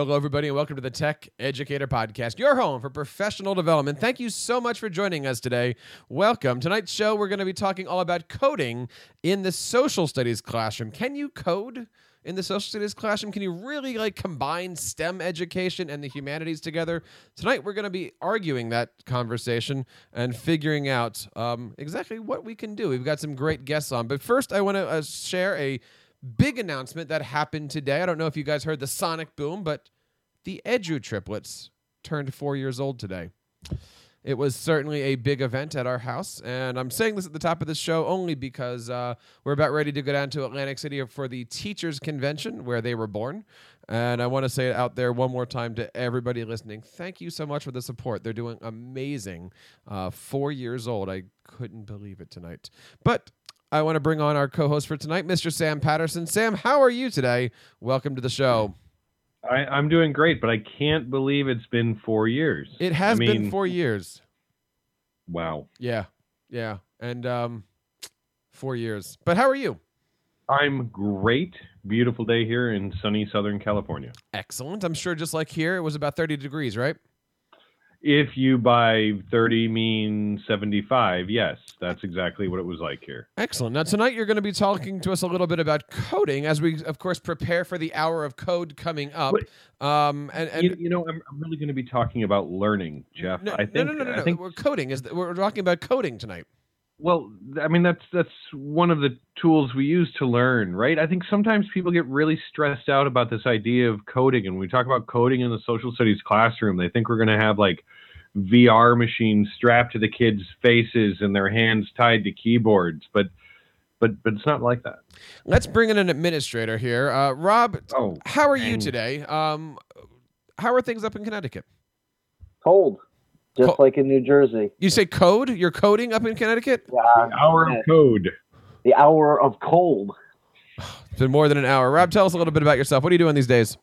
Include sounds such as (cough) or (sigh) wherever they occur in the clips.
Hello, everybody, and welcome to the Tech Educator Podcast, your home for professional development. Thank you so much for joining us today. Welcome. Tonight's show, we're going to be talking all about coding in the social studies classroom. Can you code? in the social studies classroom? Can you really like combine STEM education and the humanities together? Tonight, we're going to be arguing that conversation and figuring out um, exactly what we can do. We've got some great guests on, but first, I want to uh, share a big announcement that happened today. I don't know if you guys heard the sonic boom, but the Edu triplets turned four years old today. It was certainly a big event at our house, and I'm saying this at the top of the show only because uh, we're about ready to go down to Atlantic City for the Teachers Convention where they were born. And I want to say it out there one more time to everybody listening. Thank you so much for the support. They're doing amazing. Uh, four years old. I couldn't believe it tonight. But I want to bring on our co host for tonight, Mr. Sam Patterson. Sam, how are you today? Welcome to the show. I, I'm doing great, but I can't believe it's been four years. It has I been four years. Wow. Yeah. Yeah. And um, four years. But how are you? I'm great. Beautiful day here in sunny Southern California. Excellent. I'm sure just like here, it was about 30 degrees, right? If you by 30 mean 75, yes, that's exactly what it was like here. Excellent. Now, tonight you're going to be talking to us a little bit about coding as we, of course, prepare for the hour of code coming up. Um, and, and you, you know, I'm, I'm really going to be talking about learning, Jeff. no, I think, no, no, no, no, I no. think, We're coding. Is we're talking about coding tonight. Well, I mean, that's that's one of the tools we use to learn, right? I think sometimes people get really stressed out about this idea of coding, and when we talk about coding in the social studies classroom, they think we're going to have like VR machines strapped to the kids' faces and their hands tied to keyboards, but but but it's not like that. Let's bring in an administrator here. Uh, Rob, Oh, how are you today? Um, how are things up in Connecticut? Cold, just Co- like in New Jersey. You say code? You're coding up in Connecticut? Yeah, hour of code. the hour of cold. It's been more than an hour. Rob, tell us a little bit about yourself. What are you doing these days?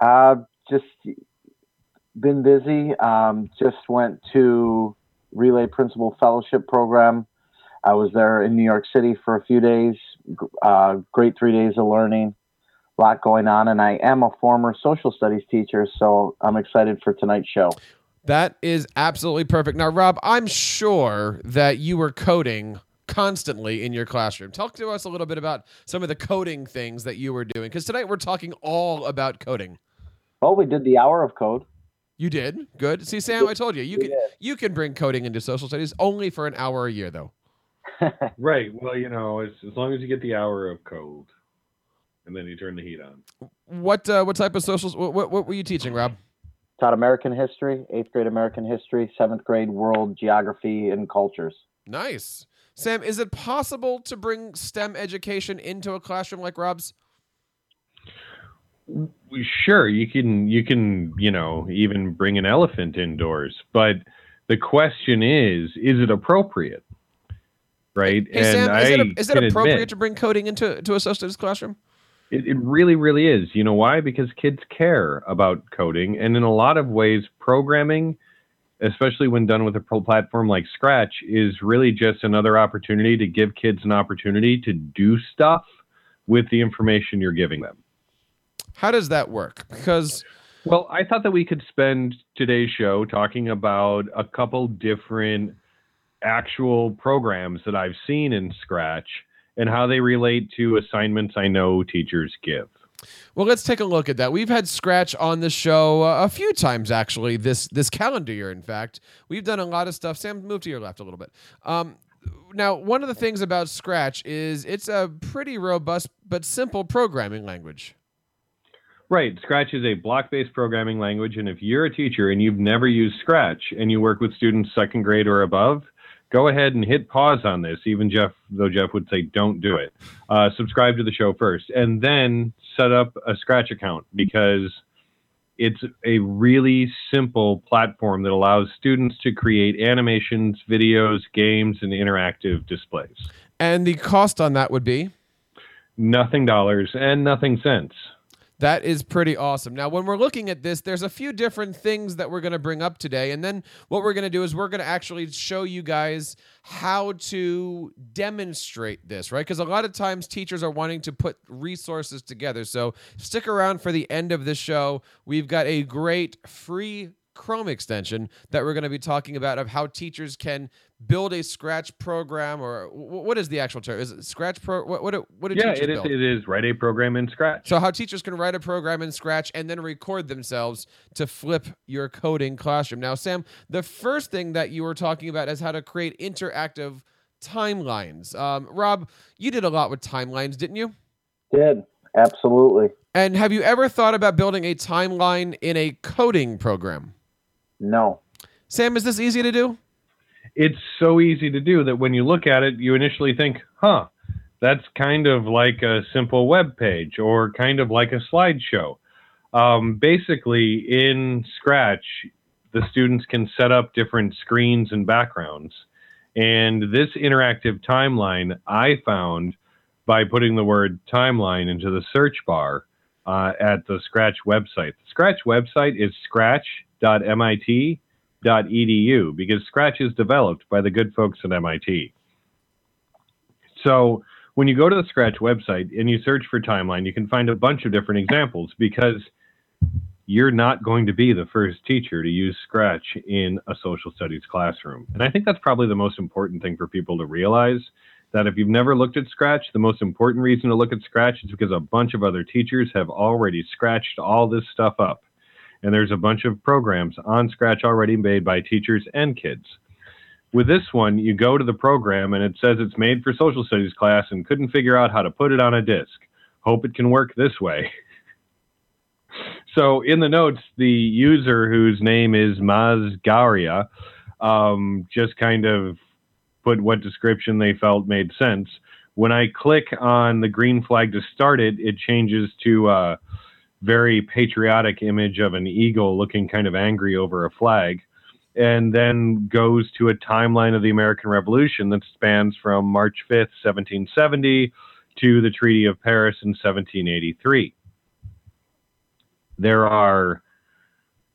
Uh, just been busy. Um, just went to Relay Principal Fellowship Program. I was there in New York City for a few days. Uh, great three days of learning. A lot going on, and I am a former social studies teacher, so I'm excited for tonight's show. That is absolutely perfect. Now, Rob, I'm sure that you were coding constantly in your classroom. Talk to us a little bit about some of the coding things that you were doing, because tonight we're talking all about coding. Well, we did the hour of code. You did good. See, Sam, I told you you We can did. you can bring coding into social studies only for an hour a year, though. (laughs) Right. Well, you know, as as long as you get the hour of code, and then you turn the heat on. What uh, what type of social? What, what what were you teaching, Rob? Taught American history, eighth grade American history, seventh grade world geography and cultures. Nice, Sam. Is it possible to bring STEM education into a classroom like Rob's? sure you can you can you know even bring an elephant indoors but the question is is it appropriate right Hey, Sam, is it, I is it appropriate admit, to bring coding into to a social studies classroom? It, it really really is. You know why? Because kids care about coding and in a lot of ways programming especially when done with a pro platform like scratch is really just another opportunity to give kids an opportunity to do stuff with the information you're giving them. How does that work? Because Well, I thought that we could spend today's show talking about a couple different actual programs that I've seen in Scratch and how they relate to assignments I know teachers give. well, let's take a look at that. We've had Scratch on the show uh, a few times actually this this calendar year. In fact, we've done a lot of stuff. Sam, move to your left a little bit. Um, now, one of the things about Scratch is it's a pretty robust but simple programming language. Right, Scratch is a block based programming language, and if you're a teacher and you've never used Scratch and you work with students second grade or above, go ahead and hit pause on this. Even Jeff, though Jeff would say don't do it. Uh, subscribe to the show first, and then set up a Scratch account because it's a really simple platform that allows students to create animations, videos, games, and interactive displays. And the cost on that would be Nothing dollars and nothing cents. That is pretty awesome. Now, when we're looking at this, there's a few different things that we're going to bring up today. And then what we're going to do is we're going to actually show you guys how to demonstrate this, right? Because a lot of times teachers are wanting to put resources together. So stick around for the end of this show. We've got a great free Chrome extension that we're going to be talking about of how teachers can build a Scratch program, or what is the actual term? Is it Scratch pro? What what, what did yeah, it is. build? It is write a program in Scratch. So how teachers can write a program in Scratch and then record themselves to flip your coding classroom. Now, Sam, the first thing that you were talking about is how to create interactive timelines. Um, Rob, you did a lot with timelines, didn't you? Did absolutely. And have you ever thought about building a timeline in a coding program? No. Sam, is this easy to do? It's so easy to do that when you look at it, you initially think, huh, that's kind of like a simple web page or kind of like a slideshow. Um, basically, in Scratch, the students can set up different screens and backgrounds. And this interactive timeline I found by putting the word timeline into the search bar uh, at the Scratch website. The Scratch website is scratch.mit.edu because Scratch is developed by the good folks at MIT. So when you go to the Scratch website and you search for timeline, you can find a bunch of different examples because you're not going to be the first teacher to use Scratch in a social studies classroom. And I think that's probably the most important thing for people to realize that if you've never looked at Scratch, the most important reason to look at Scratch is because a bunch of other teachers have already scratched all this stuff up. And there's a bunch of programs on Scratch already made by teachers and kids. With this one, you go to the program and it says it's made for social studies class and couldn't figure out how to put it on a disk. Hope it can work this way. (laughs) so in the notes, the user whose name is Maz Gauria um, just kind of put what description they felt made sense. When I click on the green flag to start it, it changes to a very patriotic image of an eagle looking kind of angry over a flag, and then goes to a timeline of the American Revolution that spans from March 5th, 1770 to the Treaty of Paris in 1783. There are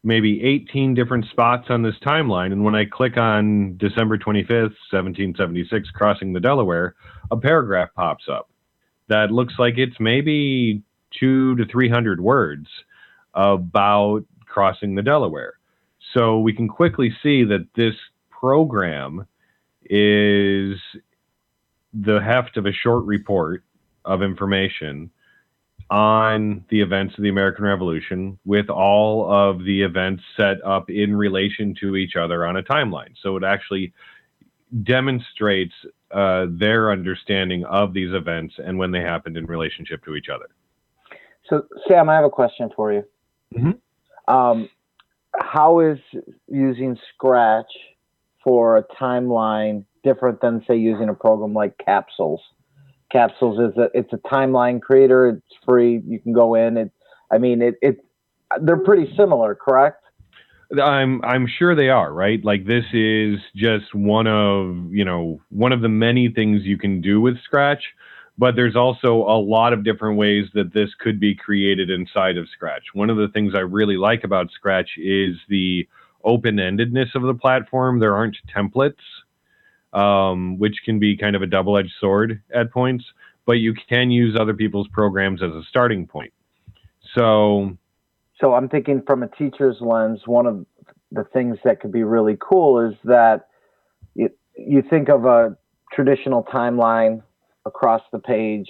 maybe 18 different spots on this timeline. And when I click on December 25th, 1776, crossing the Delaware, a paragraph pops up that looks like it's maybe two to 300 words about crossing the Delaware. So we can quickly see that this program is the heft of a short report of information on the events of the American Revolution with all of the events set up in relation to each other on a timeline. So it actually demonstrates uh, their understanding of these events and when they happened in relationship to each other. So, Sam, I have a question for you. Mm-hmm. Um, how is using Scratch for a timeline different than, say, using a program like Capzles? Capzles is a it's a timeline creator. It's free. You can go in. It. I mean, it. It. They're pretty similar, correct? I'm I'm sure they are, right? Like this is just one of, you know, one of the many things you can do with Scratch, but there's also a lot of different ways that this could be created inside of Scratch. One of the things I really like about Scratch is the open-endedness of the platform. There aren't templates, um, which can be kind of a double-edged sword at points, but you can use other people's programs as a starting point. So So I'm thinking from a teacher's lens, one of the things that could be really cool is that you, you think of a traditional timeline across the page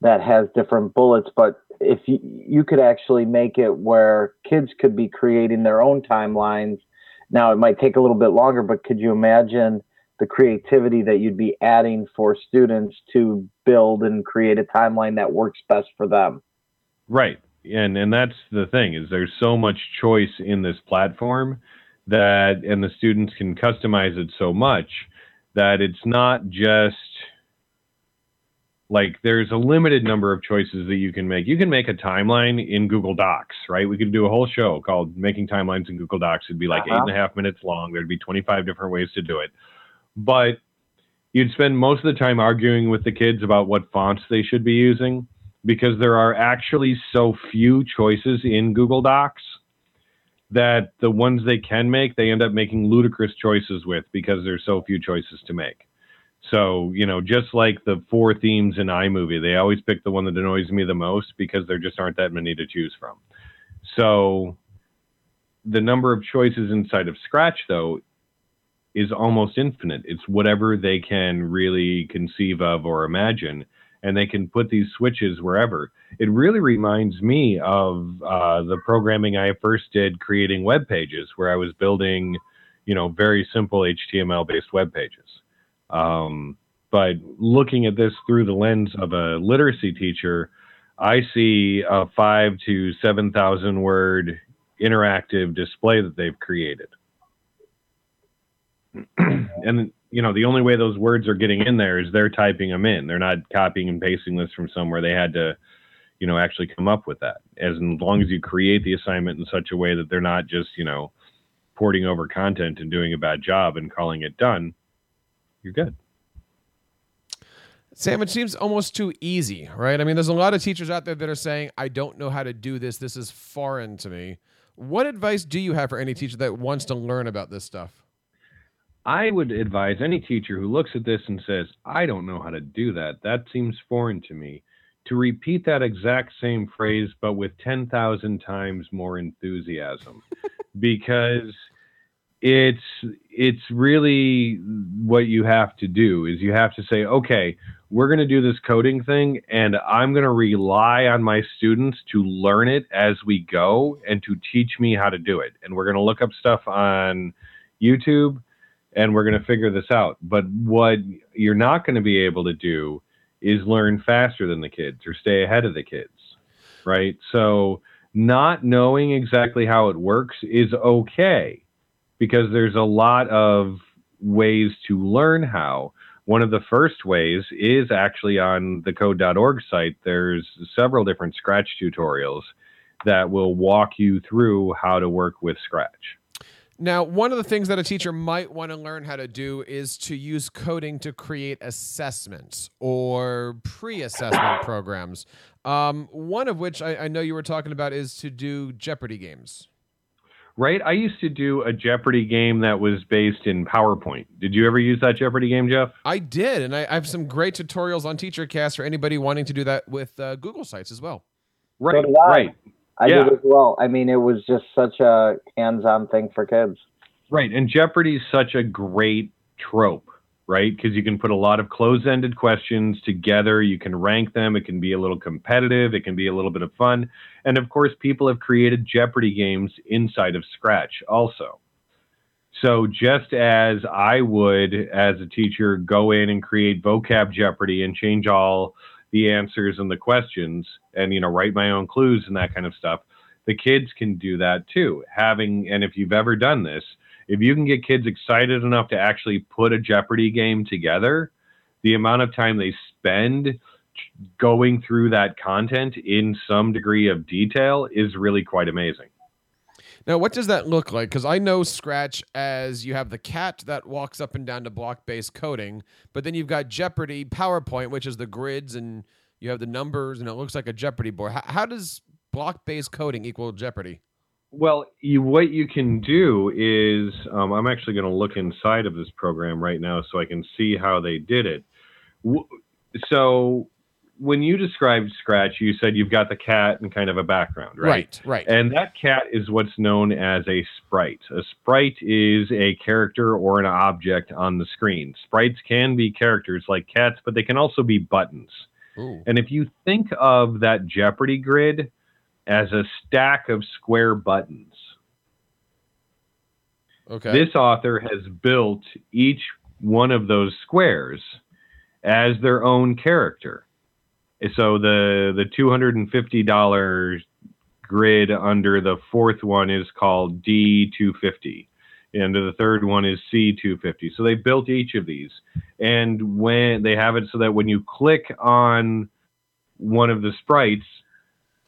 that has different bullets, but if you, you could actually make it where kids could be creating their own timelines. Now it might take a little bit longer, but could you imagine the creativity that you'd be adding for students to build and create a timeline that works best for them? Right. And and that's the thing is there's so much choice in this platform that and the students can customize it so much that it's not just like there's a limited number of choices that you can make. You can make a timeline in Google Docs, right? We could do a whole show called Making Timelines in Google Docs. It'd be like Uh-huh. eight and a half minutes long. There'd be 25 different ways to do it. But you'd spend most of the time arguing with the kids about what fonts they should be using. because there are actually so few choices in Google Docs that the ones they can make, they end up making ludicrous choices with because there's so few choices to make. So, you know, just like the four themes in iMovie, they always pick the one that annoys me the most because there just aren't that many to choose from. So, the number of choices inside of Scratch, though, is almost infinite. It's whatever they can really conceive of or imagine, and they can put these switches wherever. It really reminds me of uh, the programming I first did creating web pages, where I was building, you know, very simple HTML based web pages. Um, but looking at this through the lens of a literacy teacher, I see a five to 7,000 word interactive display that they've created. And, you know, the only way those words are getting in there is they're typing them in. They're not copying and pasting this from somewhere. They had to, you know, actually come up with that. As long as you create the assignment in such a way that they're not just, you know, porting over content and doing a bad job and calling it done, you're good. Sam, it seems almost too easy, right? I mean, there's a lot of teachers out there that are saying, I don't know how to do this. This is foreign to me. What advice do you have for any teacher that wants to learn about this stuff? I would advise any teacher who looks at this and says, I don't know how to do that. That seems foreign to me. To repeat that exact same phrase, but with 10,000 times more enthusiasm. (laughs) because it's it's really what you have to do is you have to say okay we're going to do this coding thing and i'm going to rely on my students to learn it as we go and to teach me how to do it and we're going to look up stuff on youtube and we're going to figure this out but what you're not going to be able to do is learn faster than the kids or stay ahead of the kids right so not knowing exactly how it works is okay because there's a lot of ways to learn how. One of the first ways is actually on the code.org site. There's several different Scratch tutorials that will walk you through how to work with Scratch. Now, one of the things that a teacher might want to learn how to do is to use coding to create assessments or pre assessment (coughs) programs. Um, one of which I, I know you were talking about is to do Jeopardy games right? I used to do a Jeopardy game that was based in PowerPoint. Did you ever use that Jeopardy game, Jeff? I did, and I, I have some great tutorials on TeacherCast for anybody wanting to do that with uh, Google Sites as well. Right, so right. I yeah. did as well. I mean, it was just such a hands-on thing for kids. Right, and Jeopardy is such a great trope right? Because you can put a lot of close-ended questions together. You can rank them. It can be a little competitive. It can be a little bit of fun. And of course, people have created Jeopardy games inside of Scratch also. So just as I would, as a teacher, go in and create vocab Jeopardy and change all the answers and the questions and, you know, write my own clues and that kind of stuff, the kids can do that too. Having, and if you've ever done this, if you can get kids excited enough to actually put a Jeopardy game together, the amount of time they spend going through that content in some degree of detail is really quite amazing. Now, what does that look like? Because I know Scratch as you have the cat that walks up and down to block based coding, but then you've got Jeopardy PowerPoint, which is the grids and you have the numbers and it looks like a Jeopardy board. How, how does block based coding equal Jeopardy? Well, you, what you can do is, um, I'm actually going to look inside of this program right now so I can see how they did it. So, when you described Scratch, you said you've got the cat and kind of a background, right? Right, right. And that cat is what's known as a sprite. A sprite is a character or an object on the screen. Sprites can be characters like cats, but they can also be buttons. Ooh. And if you think of that Jeopardy grid, as a stack of square buttons. Okay. This author has built each one of those squares as their own character. So the the two hundred and fifty dollars grid under the fourth one is called D two fifty, and the third one is C two fifty. So they built each of these, and when they have it so that when you click on one of the sprites,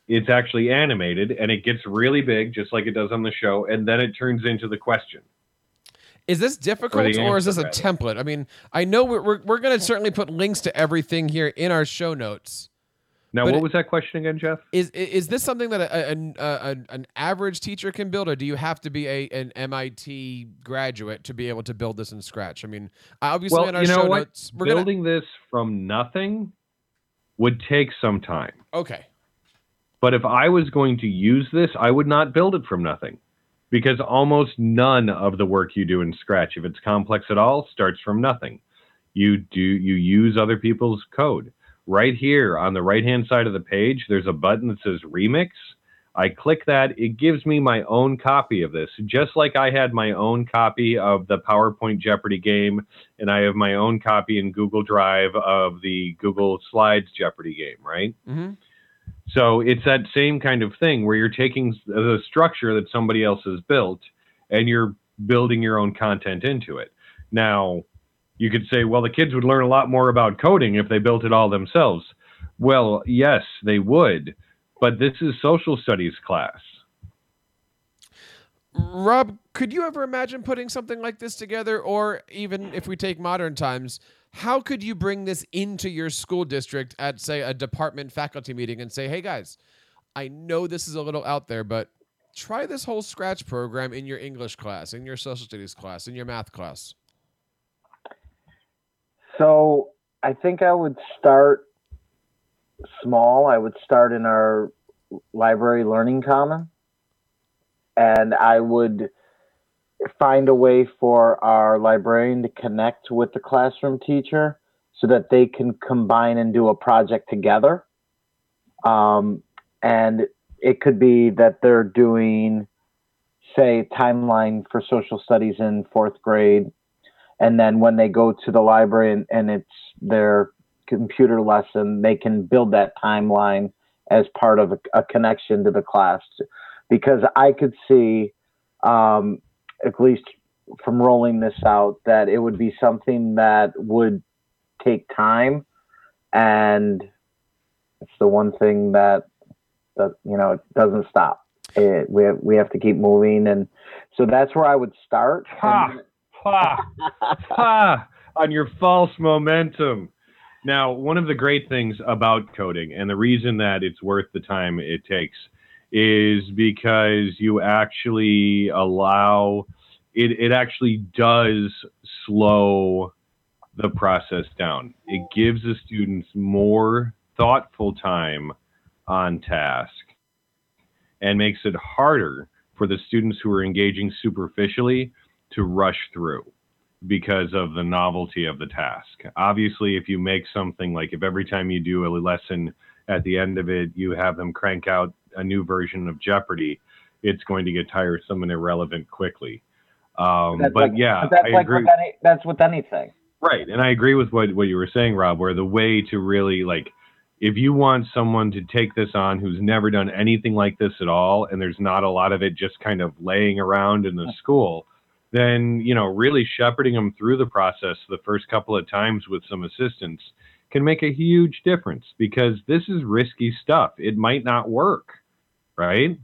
it's actually animated and it gets really big, just like it does on the show, and then it turns into the question. Is this difficult or, is this a template? I mean, I know we're, we're, we're going to certainly put links to everything here in our show notes, Now, what was that question again, Jeff? Is is this something that a, a, a, an average teacher can build, or do you have to be a an MIT graduate to be able to build this in Scratch? I mean, obviously well, in our you know show what? notes, we're gonna Building this from nothing would take some time. okay. But if I was going to use this, I would not build it from nothing. Because almost none of the work you do in Scratch, if it's complex at all, starts from nothing. You do you use other people's code. Right here on the right hand side of the page, there's a button that says remix. I click that, it gives me my own copy of this, just like I had my own copy of the PowerPoint Jeopardy game, and I have my own copy in Google Drive of the Google Slides Jeopardy game, right? hmm So it's that same kind of thing where you're taking uh, the structure that somebody else has built and you're building your own content into it. Now, you could say, well, the kids would learn a lot more about coding if they built it all themselves. Well, yes, they would, but this is social studies class. Rob, could you ever imagine putting something like this together, or even if we take modern times? How could you bring this into your school district at, say, a department faculty meeting and say, hey, guys, I know this is a little out there, but try this whole Scratch program in your English class, in your social studies class, in your math class? So I think I would start small. I would start in our library learning common, and I would find a way for our librarian to connect with the classroom teacher so that they can combine and do a project together. Um, and it could be that they're doing, say, timeline for social studies in fourth grade and then when they go to the library and, and it's their computer lesson they can build that timeline as part of a, a connection to the class because i could see um, at least from rolling this out that it would be something that would take time and it's the one thing that that you know it doesn't stop it, we have, we have to keep moving and so that's where i would start Ha! Ha! ha! On your false momentum. Now, one of the great things about coding, and the reason that it's worth the time it takes, is because you actually allow it, it actually does slow the process down. It gives the students more thoughtful time on task and makes it harder for the students who are engaging superficially to rush through because of the novelty of the task. Obviously, if you make something like if every time you do a lesson at the end of it, you have them crank out a new version of Jeopardy, it's going to get tiresome and irrelevant quickly. Um, but like- yeah, that's I like agree. with any, that's with anything Right, and I agree with what what you were saying, Rob. Where the way to really like, if you want someone to take this on who's never done anything like this at all, and there's not a lot of it just kind of laying around in the school, then you know really shepherding them through the process the first couple of times with some assistance can make a huge difference because this is risky stuff. It might not work, right?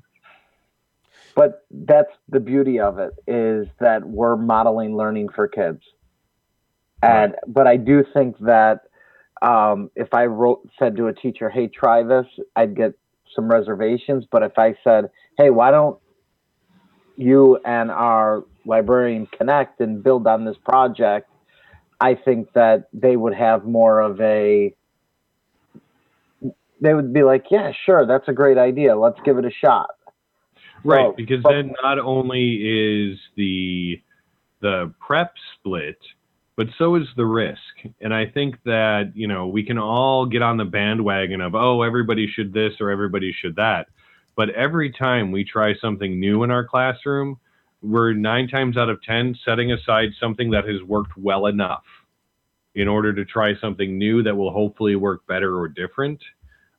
but that's the beauty of it is that we're modeling learning for kids and but i do think that um, if i wrote said to a teacher hey try this i'd get some reservations but if i said hey why don't you and our librarian connect and build on this project i think that they would have more of a they would be like yeah sure that's a great idea let's give it a shot Right, So, because but- then not only is the the prep split, but so is the risk. And I think that, you know, we can all get on the bandwagon of, oh, everybody should this or everybody should that. But every time we try something new in our classroom, we're nine times out of 10 setting aside something that has worked well enough in order to try something new that will hopefully work better or different.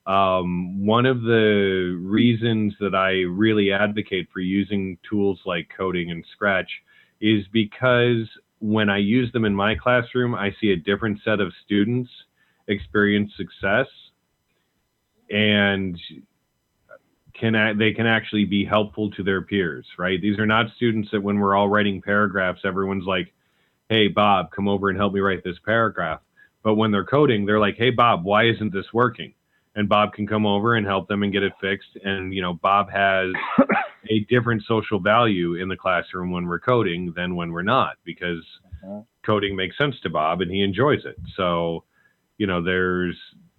Um, one of the reasons that I really advocate for using tools like coding and Scratch is because when I use them in my classroom, I see a different set of students experience success and can they can actually be helpful to their peers, right? These are not students that when we're all writing paragraphs, everyone's like, "Hey Bob, come over and help me write this paragraph." But when they're coding, they're like, "Hey Bob, why isn't this working?" and Bob can come over and help them and get it fixed. And you know, Bob has (coughs) a different social value in the classroom when we're coding than when we're not because uh-huh. coding makes sense to Bob and he enjoys it. So, you know, there's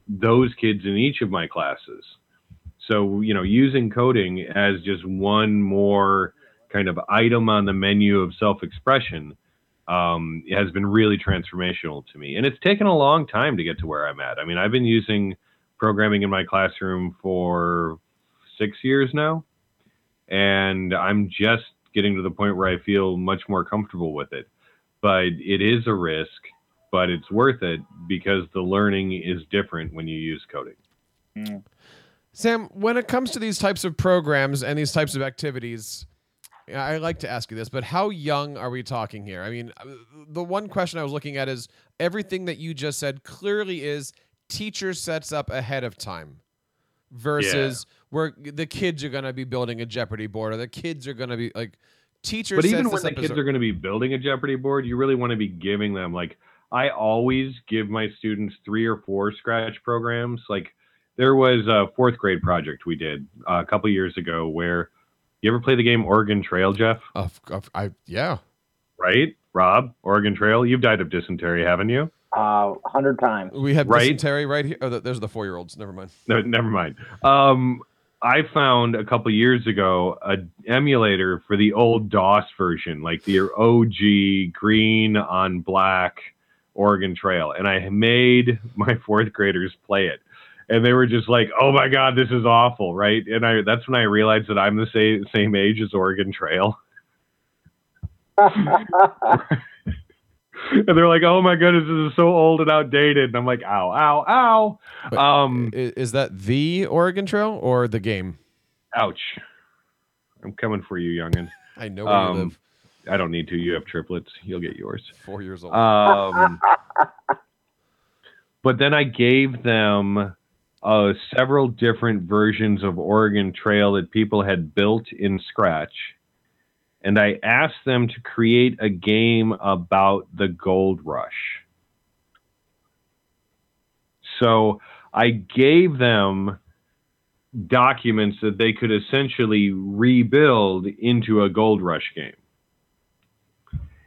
those kids in each of my classes. So, you know, using coding as just one more kind of item on the menu of self expression um, has been really transformational to me. And it's taken a long time to get to where I'm at. I mean, I've been using programming in my classroom for six years now, and I'm just getting to the point where I feel much more comfortable with it. But it is a risk, but it's worth it because the learning is different when you use coding. Mm. Sam, when it comes to these types of programs and these types of activities, I like to ask you this, but how young are we talking here? I mean, the one question I was looking at is everything that you just said clearly is teacher sets up ahead of time versus where the kids are going to be building a Jeopardy board or the kids are going to be like teachers. But even when the as kids are going to be building a Jeopardy board, you really want to be giving them like I always give my students three or four scratch programs. Like there was a fourth grade project we did uh, a couple years ago where you ever play the game Oregon Trail, Jeff? Of, of, I yeah. Right, Rob? Oregon Trail. You've died of dysentery, haven't you? Uh, hundred times. We have Right. dysentery right here. Oh, th- there's the four year olds. Never mind. (laughs) No, never mind. Um, I found a couple years ago a emulator for the old DOS version, like the OG green on black Oregon Trail, and I made my fourth graders play it, and they were just like, "Oh my god, this is awful!" Right? And I that's when I realized that I'm the same same age as Oregon Trail, (laughs) and they're like, "Oh my goodness, this is so old and outdated," and I'm like, "Ow, ow, ow!" Um, Is that the Oregon Trail or the game? Ouch. I'm coming for you, youngin. (laughs) I know where you Um, live. I don't need to. You have triplets. You'll get yours. Four years old. Um, (laughs) but then I gave them uh, several different versions of Oregon Trail that people had built in Scratch. And I asked them to create a game about the gold rush. So I gave them documents that they could essentially rebuild into a gold rush game.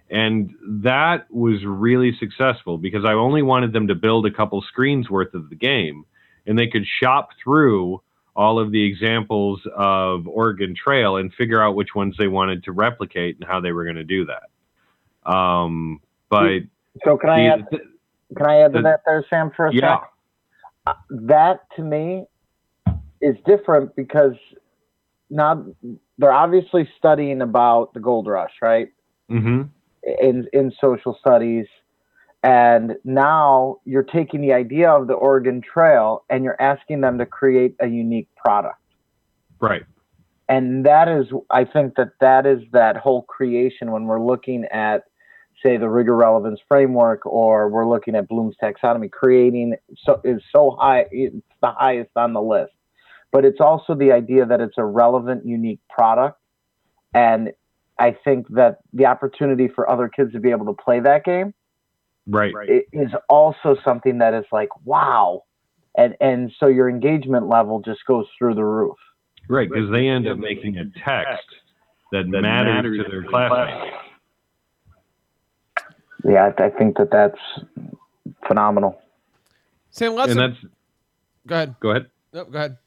And that was really successful because I only wanted them to build a couple screens worth of the game and they could shop through all of the examples of Oregon Trail and figure out which ones they wanted to replicate and how they were going to do that. Um, but so can I add? Can I add to that there, Sam, for a yeah, sec? Uh, That to me is different because now they're obviously studying about the gold rush, right? hmm In in social studies, and now you're taking the idea of the Oregon Trail and you're asking them to create a unique product. right. and that is i think that that is that whole creation when we're looking at say the rigor relevance framework or we're looking at bloom's taxonomy creating so is so high it's the highest on the list but it's also the idea that it's a relevant unique product and i think that the opportunity for other kids to be able to play that game Right. it is also something that is like wow and and so your engagement level just goes through the roof Right. Because they end up making a text that, matters, to their classmates. yeah i, I think that that's phenomenal Sam, let's And that's, go ahead. go ahead. No, go ahead.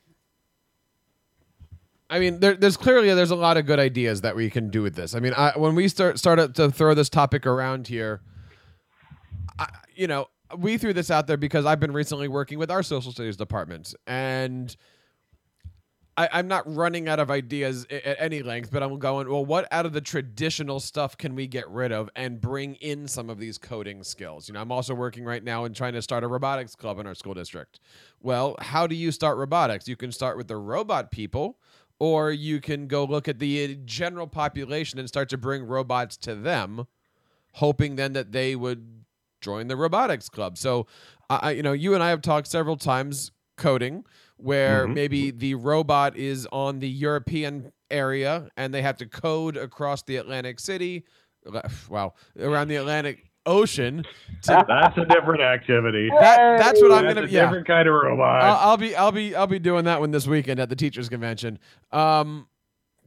I mean, there, there's clearly there's a lot of good ideas that we can do with this. I mean, I, when we start started to throw this topic around here, I, you know, we threw this out there because I've been recently working with our social studies department, and I, I'm not running out of ideas at any length, but I'm going, well, what out of the traditional stuff can we get rid of and bring in some of these coding skills? You know, I'm also working right now and trying to start a robotics club in our school district. Well, how do you start robotics? You can start with the robot people, or you can go look at the general population and start to bring robots to them, hoping then that they would join the robotics club. So, I, I- you know, you and I have talked several times coding where Mhm. maybe the robot is on the European area and they have to code across the Atlantic City, wow, around the Atlantic ocean. To, That's a different activity. that that's what I'm That's gonna a yeah. different kind of robot. I'll, I'll be I'll be I'll be doing that one this weekend at the teachers convention. Um,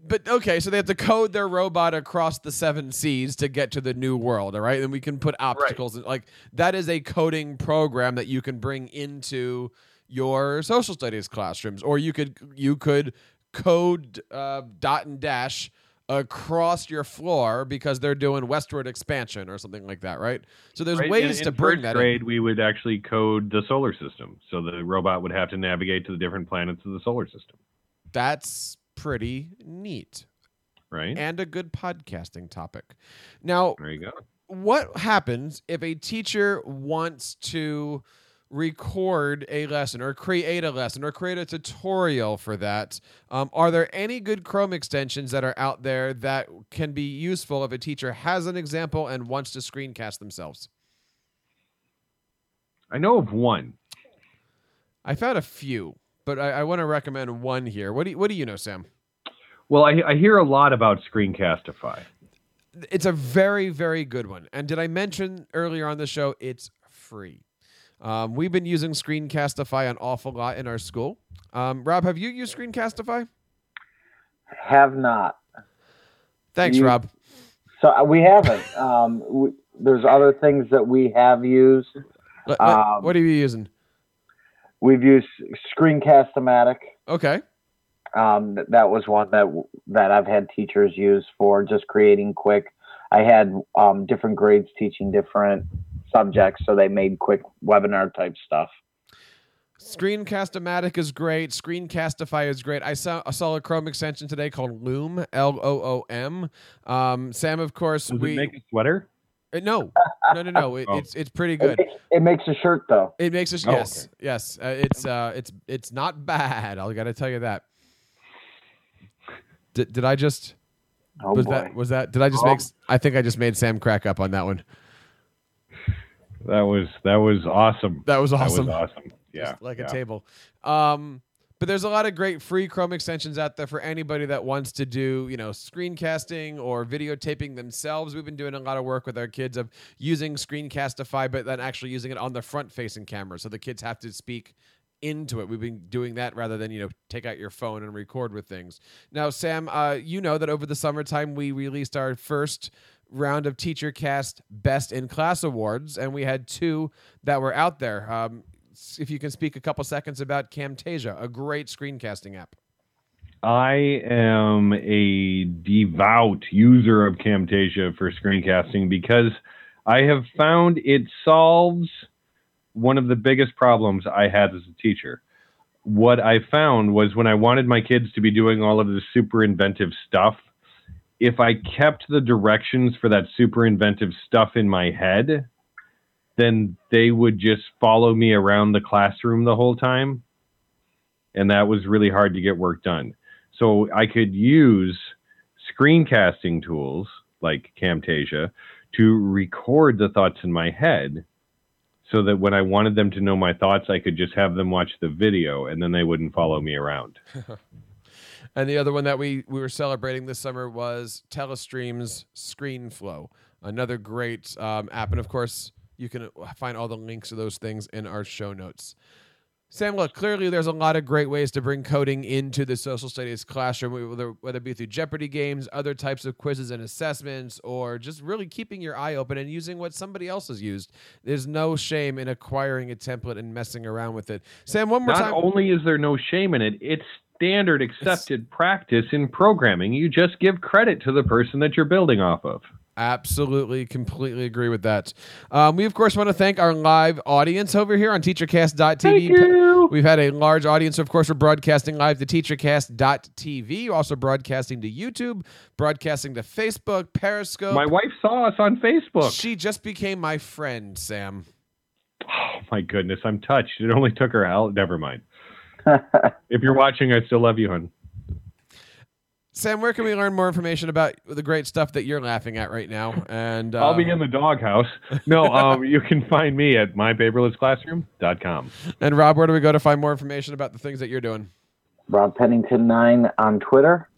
but okay, so they have to code their robot across the seven seas to get to the new world. All right, and we can put obstacles in, like that is a coding program that you can bring into your social studies classrooms, or you could you could code uh, dot and dash across your floor because they're doing westward expansion or something like that, right? So there's Right, ways in, to in bring first that grade, we would actually code the solar system, so the robot would have to navigate to the different planets of the solar system. That's pretty neat. right? and a good podcasting topic. Now, there you go. what happens if a teacher wants to record a lesson or create a lesson or create a tutorial for that? Um, are there any good Chrome extensions that are out there that can be useful if a teacher has an example and wants to screencast themselves? I know of one. I found a few, but I, I want to recommend one here. What do you, what do you know, Sam? Well, I, I hear a lot about Screencastify. it's a very very good one and did i mention earlier on the show it's free um, we've been using screencastify an awful lot in our school um, rob have you used screencastify Have not. thanks You- rob So uh, we haven't. Um, we, there's other things that we have used. Let- let- Um, what are you using We've used Screencast-O-Matic. okay Um, that was one that that I've had teachers use for just creating quick. I had um, different grades teaching different subjects, so they made quick webinar type stuff. screencast-o-matic is great screencastify is great i saw, I saw a chrome extension today called loom l-o-o-m um, sam of course Does we it make a sweater? Uh, no no no no it, Oh. it's it's pretty It good makes, it makes a shirt though. It makes us Oh, yes, yes. Uh, it's uh, it's it's not bad. I got to tell you that. Did, did I just Oh was boy! that was that did I just Oh. make? I think I just made Sam crack up on that one. That was that was awesome. That was awesome. That was awesome. Yeah, Just like yeah. a table. Um, but there's a lot of great free Chrome extensions out there for anybody that wants to do, you know, screencasting or videotaping themselves. We've been doing a lot of work with our kids of using Screencastify, but then actually using it on the front-facing camera, so the kids have to speak into it. We've been doing that rather than you know take out your phone and record with things. Now, Sam, uh, you know that over the summertime we released our first round of Teacher Cast Best in Class awards, and we had two that were out there. Um, if you can speak a couple seconds about Camtasia, a great screencasting app. I am a devout user of Camtasia for screencasting because I have found it solves one of the biggest problems I had as a teacher. What I found was when I wanted my kids to be doing all of this super inventive stuff, if I kept the directions for that super inventive stuff in my head, then they would just follow me around the classroom the whole time. And that was really hard to get work done. So I could use screencasting tools like Camtasia to record the thoughts in my head so that when I wanted them to know my thoughts, I could just have them watch the video and then they wouldn't follow me around. (laughs) And the other one that we, we were celebrating this summer was Telestream's ScreenFlow, another great um, app. And of course, you can uh, find all the links to those things in our show notes. Sam, look, clearly there's a lot of great ways to bring coding into the social studies classroom, whether, whether it be through Jeopardy games, other types of quizzes and assessments, or just really keeping your eye open and using what somebody else has used. There's no shame in acquiring a template and messing around with it. Sam, one more Not time. only is there no shame in it, it's standard accepted practice in programming. You just give credit to the person that you're building off of. Absolutely, completely agree with that. Um, we, of course, want to thank our live audience over here on teachercast.tv. Thank you. We've had a large audience. Of course, we're broadcasting live to teachercast.tv, also broadcasting to YouTube, broadcasting to Facebook, Periscope. My wife saw us on Facebook. She just became my friend, Sam. Oh my goodness, I'm touched. It only took her out. Never mind. (laughs) if you're watching, I still love you, hon. Sam, where can we learn more information about the great stuff that you're laughing at right now? And uh, I'll be in the doghouse. No, um, you can find me at mypaperlessclassroom.com. and Rob, where do we go to find more information about the things that you're doing? Rob Pennington nine on Twitter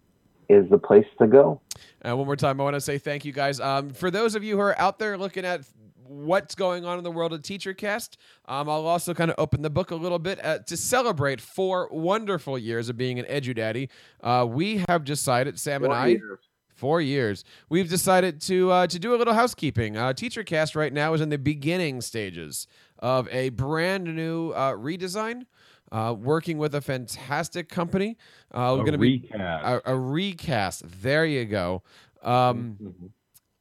is the place to go. And one more time, I want to say thank you guys. Um, for those of you who are out there looking at what's going on in the world of TeacherCast. Um, I'll also kind of open the book a little bit uh, to celebrate four wonderful years of being an edu daddy. Uh, we have decided, Sam and I, years. four years. We've decided to uh, to do a little housekeeping. Uh, TeacherCast right now is in the beginning stages of a brand new uh, redesign. Uh, working with a fantastic company. Uh, we're going to be recast. a, a recast. There you go. Um, Mhm.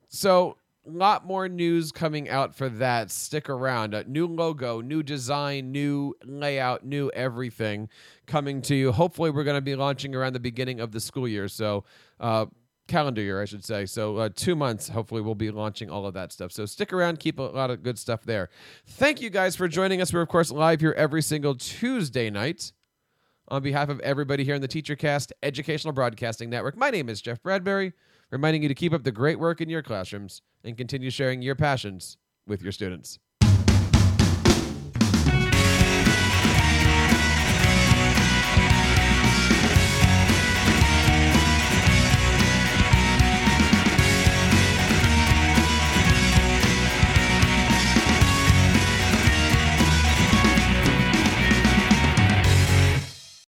so lot more news coming out for that. Stick around. A new logo, new design, new layout, new everything coming to you. Hopefully, we're going to be launching around the beginning of the school year. So, uh, calendar year, I should say. So, uh, two months, hopefully, we'll be launching all of that stuff. So, stick around. Keep a lot of good stuff there. Thank you guys for joining us. We're, of course, live here every single Tuesday night. On behalf of everybody here in the TeacherCast Educational Broadcasting Network, my name is Jeff Bradbury, reminding you to keep up the great work in your classrooms and continue sharing your passions with your students.